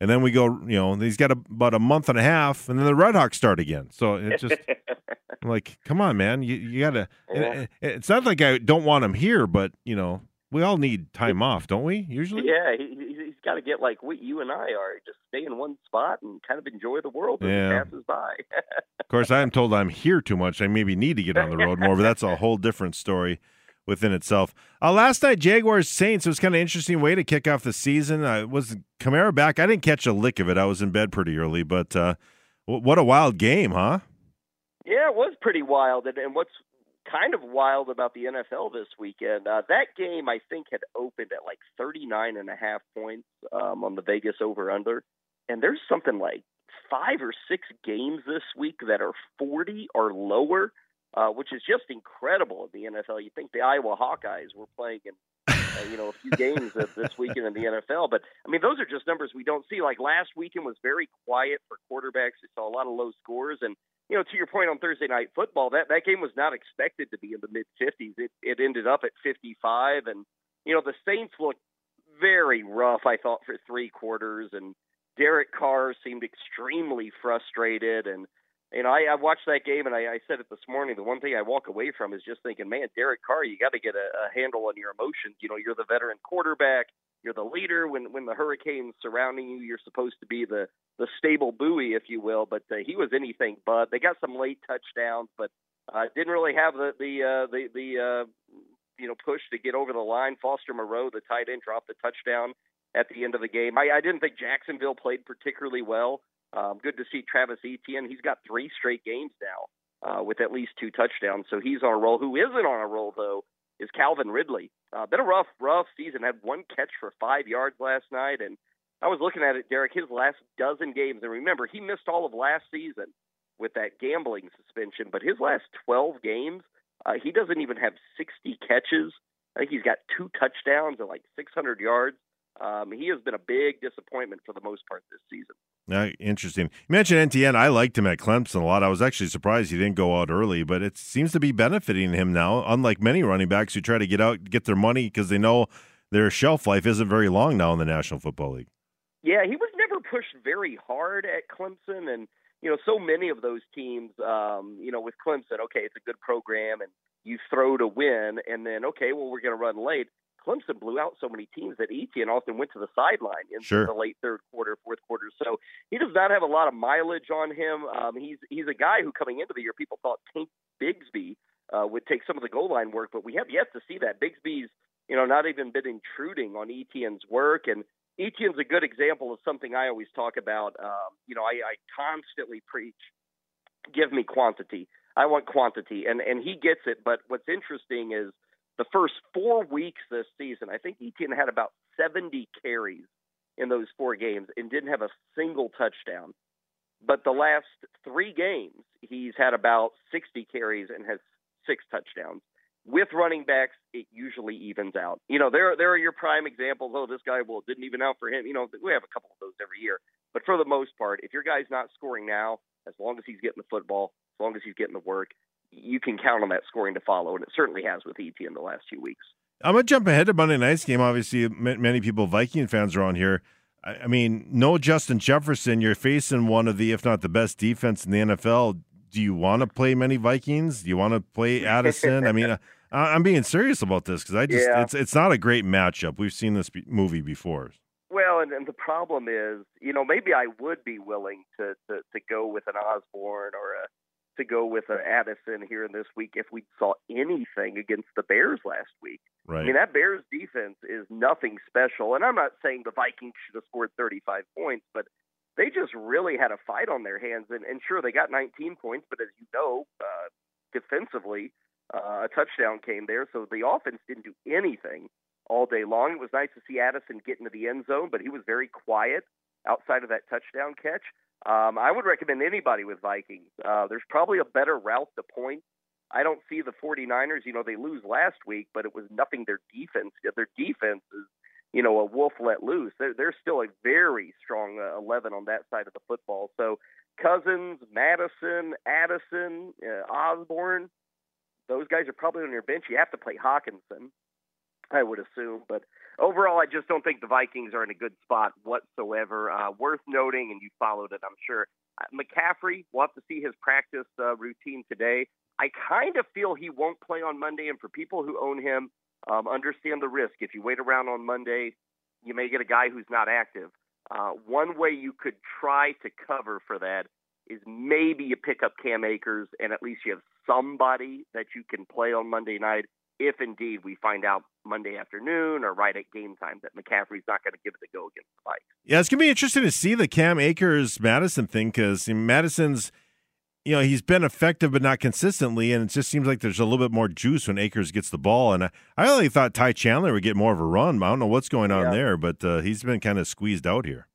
And then we go, you know, he's got a, about a month and a half, and then the Redhawks start again. So it just, I'm [laughs] like, come on, man, you you gotta. Yeah. it- it's not like I don't want him here, but you know, we all need time off, don't we? Usually, yeah, he, he- he's got to get like what you and I are, just stay in one spot and kind of enjoy the world as Yeah. it passes by. Of course, I am told I'm here too much. I maybe need to get on the road more, but that's a whole different story within itself. Uh, last night, Jaguars Saints. Was kind of interesting way to kick off the season. Uh, was Kamara back? I didn't catch a lick of it. I was in bed pretty early, but uh, w- what a wild game, huh? Yeah, it was pretty wild. And, and what's kind of wild about the NFL this weekend, uh, that game I think had opened at like 39 and a half points um, on the Vegas over under. And there's something like five or six games this week that are 40 or lower, uh, which is just incredible in the NFL. You think the Iowa Hawkeyes were playing in uh, you know, a few games this weekend in the NFL. But I mean, those are just numbers we don't see. Like last weekend was very quiet for quarterbacks. We saw a lot of low scores, and you know, to your point on Thursday night football, that that game was not expected to be in the mid 50s. It it ended up at 55, and you know, the Saints looked very rough. I thought for three quarters, and Derek Carr seemed extremely frustrated and. You know, I, I watched that game and I, I said it this morning. The one thing I walk away from is just thinking, man, Derek Carr, you got to get a, a handle on your emotions. You know, you're the veteran quarterback, you're the leader. When when the hurricanes surrounding you, you're supposed to be the the stable buoy, if you will. But uh, he was anything but. They got some late touchdowns, but uh, didn't really have the the uh, the the uh, you know push to get over the line. Foster Moreau, the tight end, dropped the touchdown at the end of the game. I, I didn't think Jacksonville played particularly well. Um, good to see Travis Etienne. He's got three straight games now uh, with at least two touchdowns, so he's on a roll. Who isn't on a roll though is Calvin Ridley. Uh, been a rough, rough season. Had one catch for five yards last night, and I was looking at it, Derek. His last dozen games, and remember he missed all of last season with that gambling suspension, but his last 12 games, uh, he doesn't even have 60 catches. I think he's got two touchdowns and like 600 yards. Um, he has been a big disappointment for the most part this season. Uh, interesting. You mentioned Etienne. I liked him at Clemson a lot. I was actually surprised he didn't go out early, but it seems to be benefiting him now. Unlike many running backs who try to get out, get their money because they know their shelf life isn't very long now in the National Football League. Yeah, he was never pushed very hard at Clemson, and you know, so many of those teams, um, you know, with Clemson, okay, it's a good program, and you throw to win, and then okay, well, we're going to run late. Clemson blew out so many teams that Etienne often went to the sideline in Sure. the late third quarter, fourth quarter. So he does not have a lot of mileage on him. Um, he's he's a guy who coming into the year people thought Tank Bigsby uh, would take some of the goal line work, but we have yet to see that. Bigsby's you know not even been intruding on Etienne's work, and Etienne's a good example of something I always talk about. Um, you know, I, I constantly preach, give me quantity. I want quantity, and and he gets it. But what's interesting is the first four weeks this season, I think Etienne had about 70 carries in those four games and didn't have a single touchdown. But the last three games, he's had about 60 carries and has six touchdowns. With running backs, it usually evens out. You know, there there are your prime examples. Oh, this guy well it didn't even out for him. You know, we have a couple of those every year. But for the most part, if your guy's not scoring now, as long as he's getting the football, as long as he's getting the work, you can count on that scoring to follow, and it certainly has with ET in the last few weeks. I'm gonna jump ahead to Monday night's game. Obviously, many people, Viking fans, are on here. I, mean, no Justin Jefferson. You're facing one of the, if not the best defense in the NFL. Do you want to play many Vikings? Do you want to play Addison? I mean, [laughs] I, I'm being serious about this because I just Yeah. it's it's not a great matchup. We've seen this movie before. Well, and, and the problem is, you know, maybe I would be willing to, to, to go with an Osborne or a to go with uh, Addison here in this week if we saw anything against the Bears last week. Right. I mean, that Bears defense is nothing special. And I'm not saying the Vikings should have scored 35 points, but they just really had a fight on their hands. And, and sure, they got 19 points, but as you know, uh, defensively, uh, a touchdown came there. So the offense didn't do anything all day long. It was nice to see Addison get into the end zone, but he was very quiet outside of that touchdown catch. Um, I would recommend anybody with Vikings. Uh, there's probably a better route to point. I don't see the 49ers. You know, they lose last week, but it was nothing their defense. Their defense is, you know, a wolf let loose. They're, they're still a very strong uh, 11 on that side of the football. So Cousins, Mattison, Addison, uh, Osborne, those guys are probably on your bench. You have to play Hockenson, I would assume. But overall, I just don't think the Vikings are in a good spot whatsoever. Uh, worth noting, and you followed it, I'm sure. Uh, McCaffrey, we'll have to see his practice uh, routine today. I kind of feel he won't play on Monday, and for people who own him, um, understand the risk. If you wait around on Monday, you may get a guy who's not active. Uh, one way you could try to cover for that is maybe you pick up Cam Akers, and at least you have somebody that you can play on Monday night if indeed we find out Monday afternoon or right at game time that McCaffrey's not going to give it a go against the Vikes. Yeah, it's going to be interesting to see the Cam Akers Mattison thing because Mattison's, you know, he's been effective but not consistently, and it just seems like there's a little bit more juice when Akers gets the ball. And I, I really thought Ty Chandler would get more of a run. But I don't know what's going on Yeah. there, but uh, he's been kind of squeezed out here.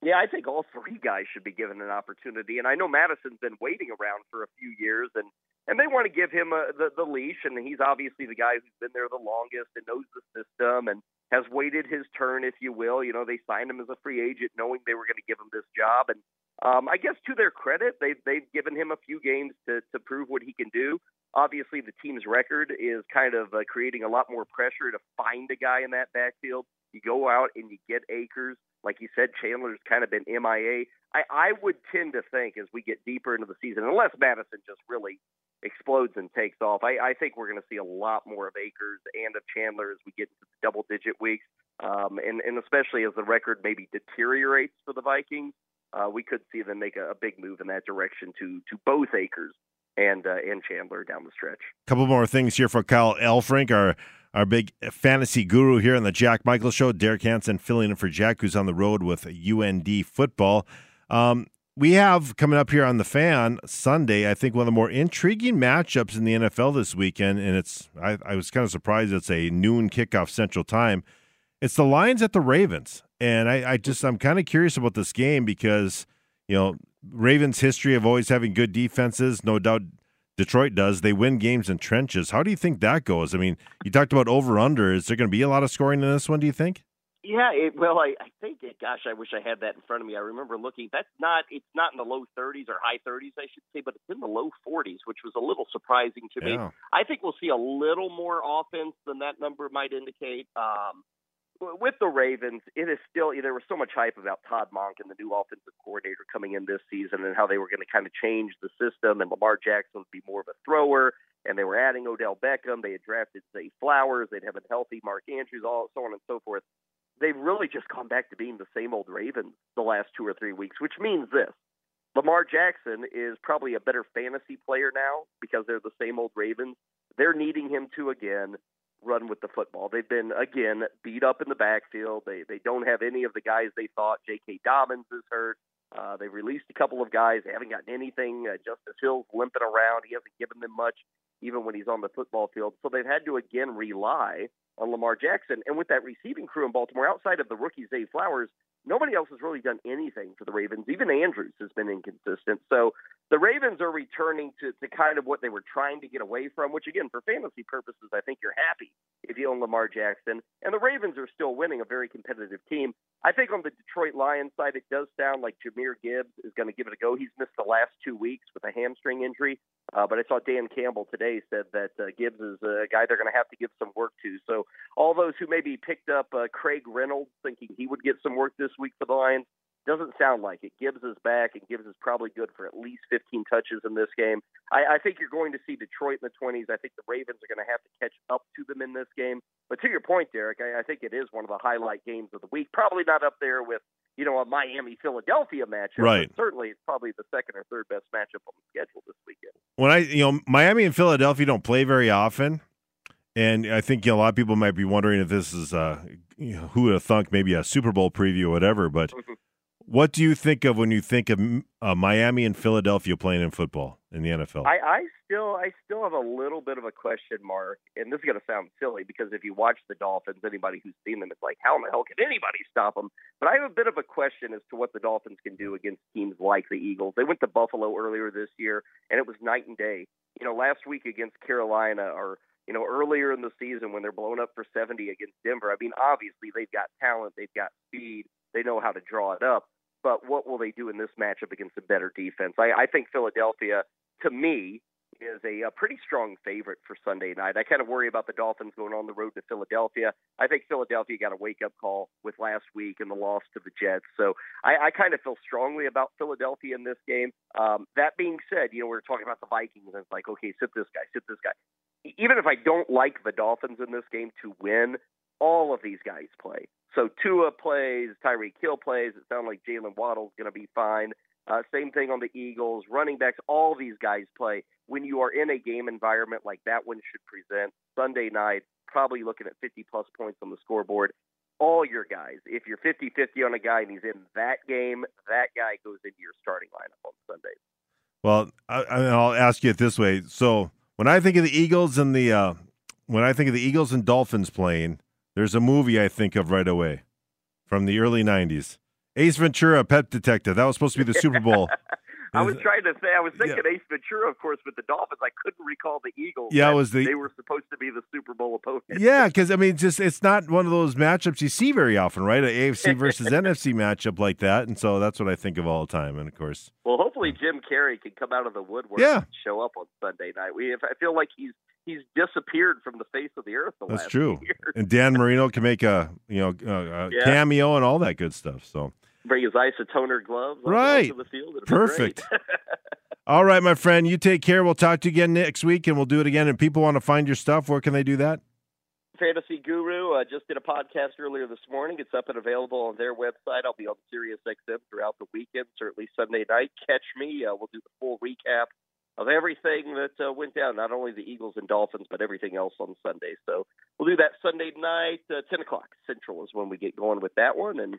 Yeah, I think all three guys should be given an opportunity, and I know Mattison's been waiting around for a few years, and and they want to give him a, the the leash, and he's obviously the guy who's been there the longest and knows the system and has waited his turn, if you will. You know, they signed him as a free agent, knowing they were going to give him this job, and um, I guess to their credit, they they've given him a few games to to prove what he can do. Obviously, the team's record is kind of uh, creating a lot more pressure to find a guy in that backfield. You go out and you get Akers. Like you said, Chandler's kind of been MIA. I, I would tend to think as we get deeper into the season, unless Mattison just really explodes and takes off, I, I think we're going to see a lot more of Akers and of Chandler as we get into the double digit weeks. Um, and, and especially as the record maybe deteriorates for the Vikings, uh, we could see them make a, a big move in that direction to to both Akers and uh, and Chandler down the stretch. A couple more things here for Kyle Elfrink, our our big fantasy guru here on the Jack Michael Show. Derek Hanson filling in for Jack, who's on the road with UND football. Um, we have coming up here on the fan Sunday. I think one of the more intriguing matchups in the NFL this weekend, and it's I, I was kind of surprised it's a noon kickoff Central Time. It's the Lions at the Ravens, and I, I just I'm kind of curious about this game because you know Ravens' history of always having good defenses, no doubt Detroit does. They win games in trenches. How do you think that goes? I mean, you talked about over under. Is there going to be a lot of scoring in this one? Do you think? Yeah, it, well, I, I think it. Gosh, I wish I had that in front of me. I remember looking. That's not. It's not in the low 30s or high 30s, I should say, but it's in the low 40s, which was a little surprising to me. I think we'll see a little more offense than that number might indicate. Um, with the Ravens, it is still there was so much hype about Todd Monken the new offensive coordinator coming in this season and how they were going to kind of change the system and Lamar Jackson would be more of a thrower and they were adding Odell Beckham. They had drafted Zay Flowers. They'd have a healthy Mark Andrews, all so on and so forth. They've really just come back to being the same old Ravens the last two or three weeks, which means this. Lamar Jackson is probably a better fantasy player now because they're the same old Ravens. They're needing him to again run with the football. They've been again beat up in the backfield. They they don't have any of the guys they thought. J.K. Dobbins is hurt. Uh, they've released a couple of guys. They haven't gotten anything. Uh, Justice Hill's limping around. He hasn't given them much, even when he's on the football field. So they've had to again rely on Lamar Jackson. And with that receiving crew in Baltimore, outside of the rookie Zay Flowers, nobody else has really done anything for the Ravens. Even Andrews has been inconsistent. So the Ravens are returning to, to kind of what they were trying to get away from, which again, for fantasy purposes, I think you're happy if you own Lamar Jackson. And the Ravens are still winning a very competitive team. I think on the Detroit Lions side, it does sound like Jahmyr Gibbs is going to give it a go. He's missed the last two weeks with a hamstring injury. Uh, but I saw Dan Campbell today said that uh, Gibbs is a guy they're going to have to give some work to. So all those who maybe picked up uh, Craig Reynolds thinking he would get some work this week for the Lions, Doesn't sound like it. Gibbs is back, and Gibbs is probably good for at least 15 touches in this game. I, I think you're going to see Detroit in the 20s. I think the Ravens are going to have to catch up to them in this game. But to your point, Derek, I, I think it is one of the highlight games of the week. Probably not up there with you know a Miami Philadelphia matchup. Right. certainly, it's probably the second or third best matchup on the schedule this weekend. When I, you know, Miami and Philadelphia don't play very often, and I think you know, a lot of people might be wondering if this is, uh, you know, who would have thunk maybe a Super Bowl preview or whatever. But what do you think of when you think of uh, Miami and Philadelphia playing in football in the NFL? I, I still I still have a little bit of a question mark, and this is going to sound silly because if you watch the Dolphins, anybody who's seen them, it's like how in the hell can anybody stop them? But I have a bit of a question as to what the Dolphins can do against teams like the Eagles. They went to Buffalo earlier this year, and it was night and day. You know, last week against Carolina, or you know earlier in the season when they're blown up for 70 against Denver. I mean, obviously they've got talent, they've got speed, they know how to draw it up but what will they do in this matchup against a better defense? I, I think Philadelphia, to me, is a, a pretty strong favorite for Sunday night. I kind of worry about the Dolphins going on the road to Philadelphia. I think Philadelphia got a wake up call with last week and the loss to the Jets. So I, I kind of feel strongly about Philadelphia in this game. Um, that being said, you know, we are talking about the Vikings, and it's like, okay, sit this guy, sit this guy. Even if I don't like the Dolphins in this game to win, all of these guys play. So Tua plays, Tyreek Hill plays. It sounds like Jaylen Waddle's going to be fine. Uh, same thing on the Eagles. Running backs, all these guys play. When you are in a game environment like that one should present Sunday night, probably looking at 50 plus points on the scoreboard. All your guys, if you're 50 50 on a guy and he's in that game, that guy goes into your starting lineup on Sunday. Well, I, will ask you it this way. So when I think of the Eagles and the, uh, when I think of the Eagles and Dolphins playing, there's a movie I think of right away from the early 90s. Ace Ventura, Pet Detective. That was supposed to be the Super Bowl. [laughs] I was trying to say, I was thinking yeah. Ace Ventura, of course, but the Dolphins. I couldn't recall the Eagles. Yeah, it was the they were supposed to be the Super Bowl opponent. Yeah, because I mean, just it's not one of those matchups you see very often, right? An AFC [laughs] versus NFC matchup like that, and so that's what I think of all the time. And of course, well, hopefully Jim Carrey can come out of the woodwork yeah. and show up on Sunday night. We, I feel like he's he's disappeared from the face of the earth. The That's true. [laughs] And Dan Marino can make a you know a, yeah. cameo and all that good stuff. So bring his isotoner gloves right the field. Perfect. [laughs] all right, my friend. You take care. We'll talk to you again next week, and we'll do it again. And people want to find your stuff. Where can they do that? Fantasy Guru uh, just did a podcast earlier this morning. It's up and available on their website. I'll be on Sirius XM throughout the weekend, certainly Sunday night. Catch me. Uh, we'll do the full recap of everything that uh, went down, not only the Eagles and Dolphins, but everything else on Sunday. So we'll do that Sunday night, uh, 10 o'clock Central is when we get going with that one. And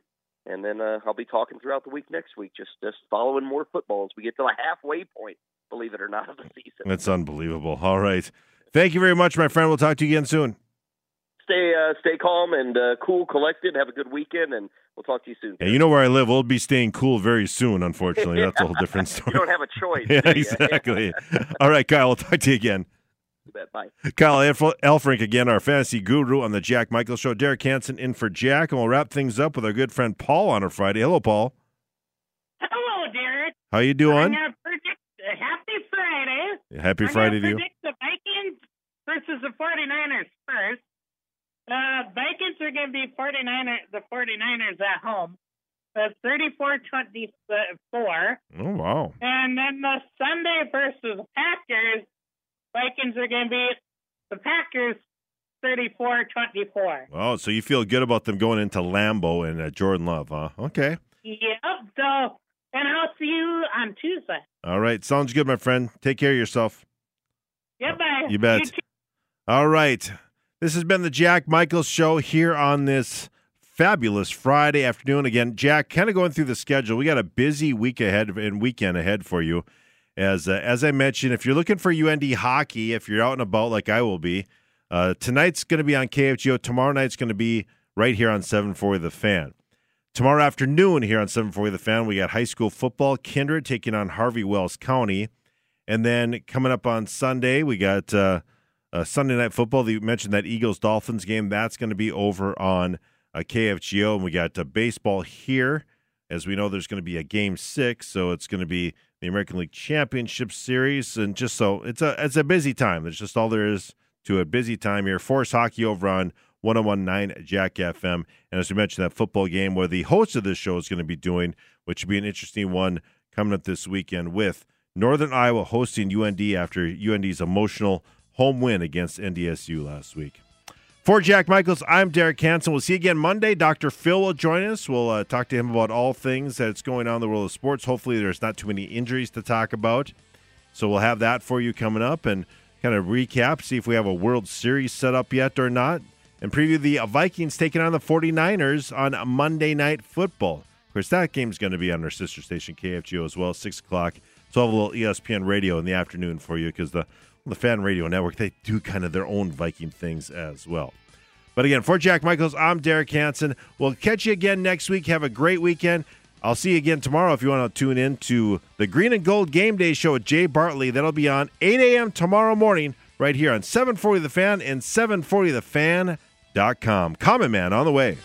and then uh, I'll be talking throughout the week next week, just just following more football as we get to the halfway point, believe it or not, of the season. That's unbelievable. All right. Thank you very much, my friend. We'll talk to you again soon. Stay uh, stay calm and uh, cool, collected. Have a good weekend, and we'll talk to you soon. Yeah, you know where I live. We'll be staying cool very soon. Unfortunately, that's a whole different [laughs] story. you don't have a choice. [laughs] yeah, exactly. [laughs] All right, Kyle. We'll talk to you again. Bye. Kyle Elfrink again, our fantasy guru on the Jack Michael Show. Derek Hanson in for Jack, and we'll wrap things up with our good friend Paul on a Friday. Hello, Paul. Hello, Derek. How you doing? I'm predict uh, Happy Friday. Happy I'm Friday to you. The Vikings versus the 49ers first. Uh, Vikings are going to be 49er, the 49ers at home. That's 34-24. Oh, wow. And then the Sunday versus Packers, Vikings are going to be the Packers 34-24. Oh, so you feel good about them going into Lambeau and uh, Jordan Love, huh? Okay. Yep. So, and I'll see you on Tuesday. All right. Sounds good, my friend. Take care of yourself. Yeah, bye. You bet. You All right. This has been the Jack Michaels Show here on this fabulous Friday afternoon. Again, Jack, kind of going through the schedule. We got a busy week ahead and weekend ahead for you. As uh, as I mentioned, if you're looking for UND hockey, if you're out and about like I will be, uh, tonight's going to be on KFGO. Tomorrow night's going to be right here on 740 The Fan. Tomorrow afternoon here on 740 The Fan, we got high school football. Kindred taking on Harvey Wells County. And then coming up on Sunday, we got uh, – uh, Sunday night football. You mentioned that Eagles Dolphins game. That's going to be over on uh, KFGO, and we got uh, baseball here. As we know, there's going to be a game six, so it's going to be the American League Championship Series, and just so it's a it's a busy time. That's just all there is to a busy time here. Force hockey over on 1019 Jack FM, and as we mentioned, that football game where the host of this show is going to be doing which should be an interesting one coming up this weekend with Northern Iowa hosting UND after UND's emotional home win against NDSU last week. For Jack Michaels, I'm Derek Hanson. We'll see you again Monday. Dr. Phil will join us. We'll uh, talk to him about all things that's going on in the world of sports. Hopefully, there's not too many injuries to talk about. So we'll have that for you coming up and kind of recap, see if we have a World Series set up yet or not, and preview the Vikings taking on the 49ers on Monday Night Football. Of course, that game's going to be on our sister station, KFGO, as well, 6 o'clock. So I'll have a little ESPN radio in the afternoon for you because the the Fan Radio Network, they do kind of their own Viking things as well. But again, for Jack Michaels, I'm Derek Hanson. We'll catch you again next week. Have a great weekend. I'll see you again tomorrow if you want to tune in to the Green and Gold Game Day Show with Jay Bartley. That'll be on 8 a.m. tomorrow morning right here on 740 The Fan and 740thefan.com. Common Man on the way.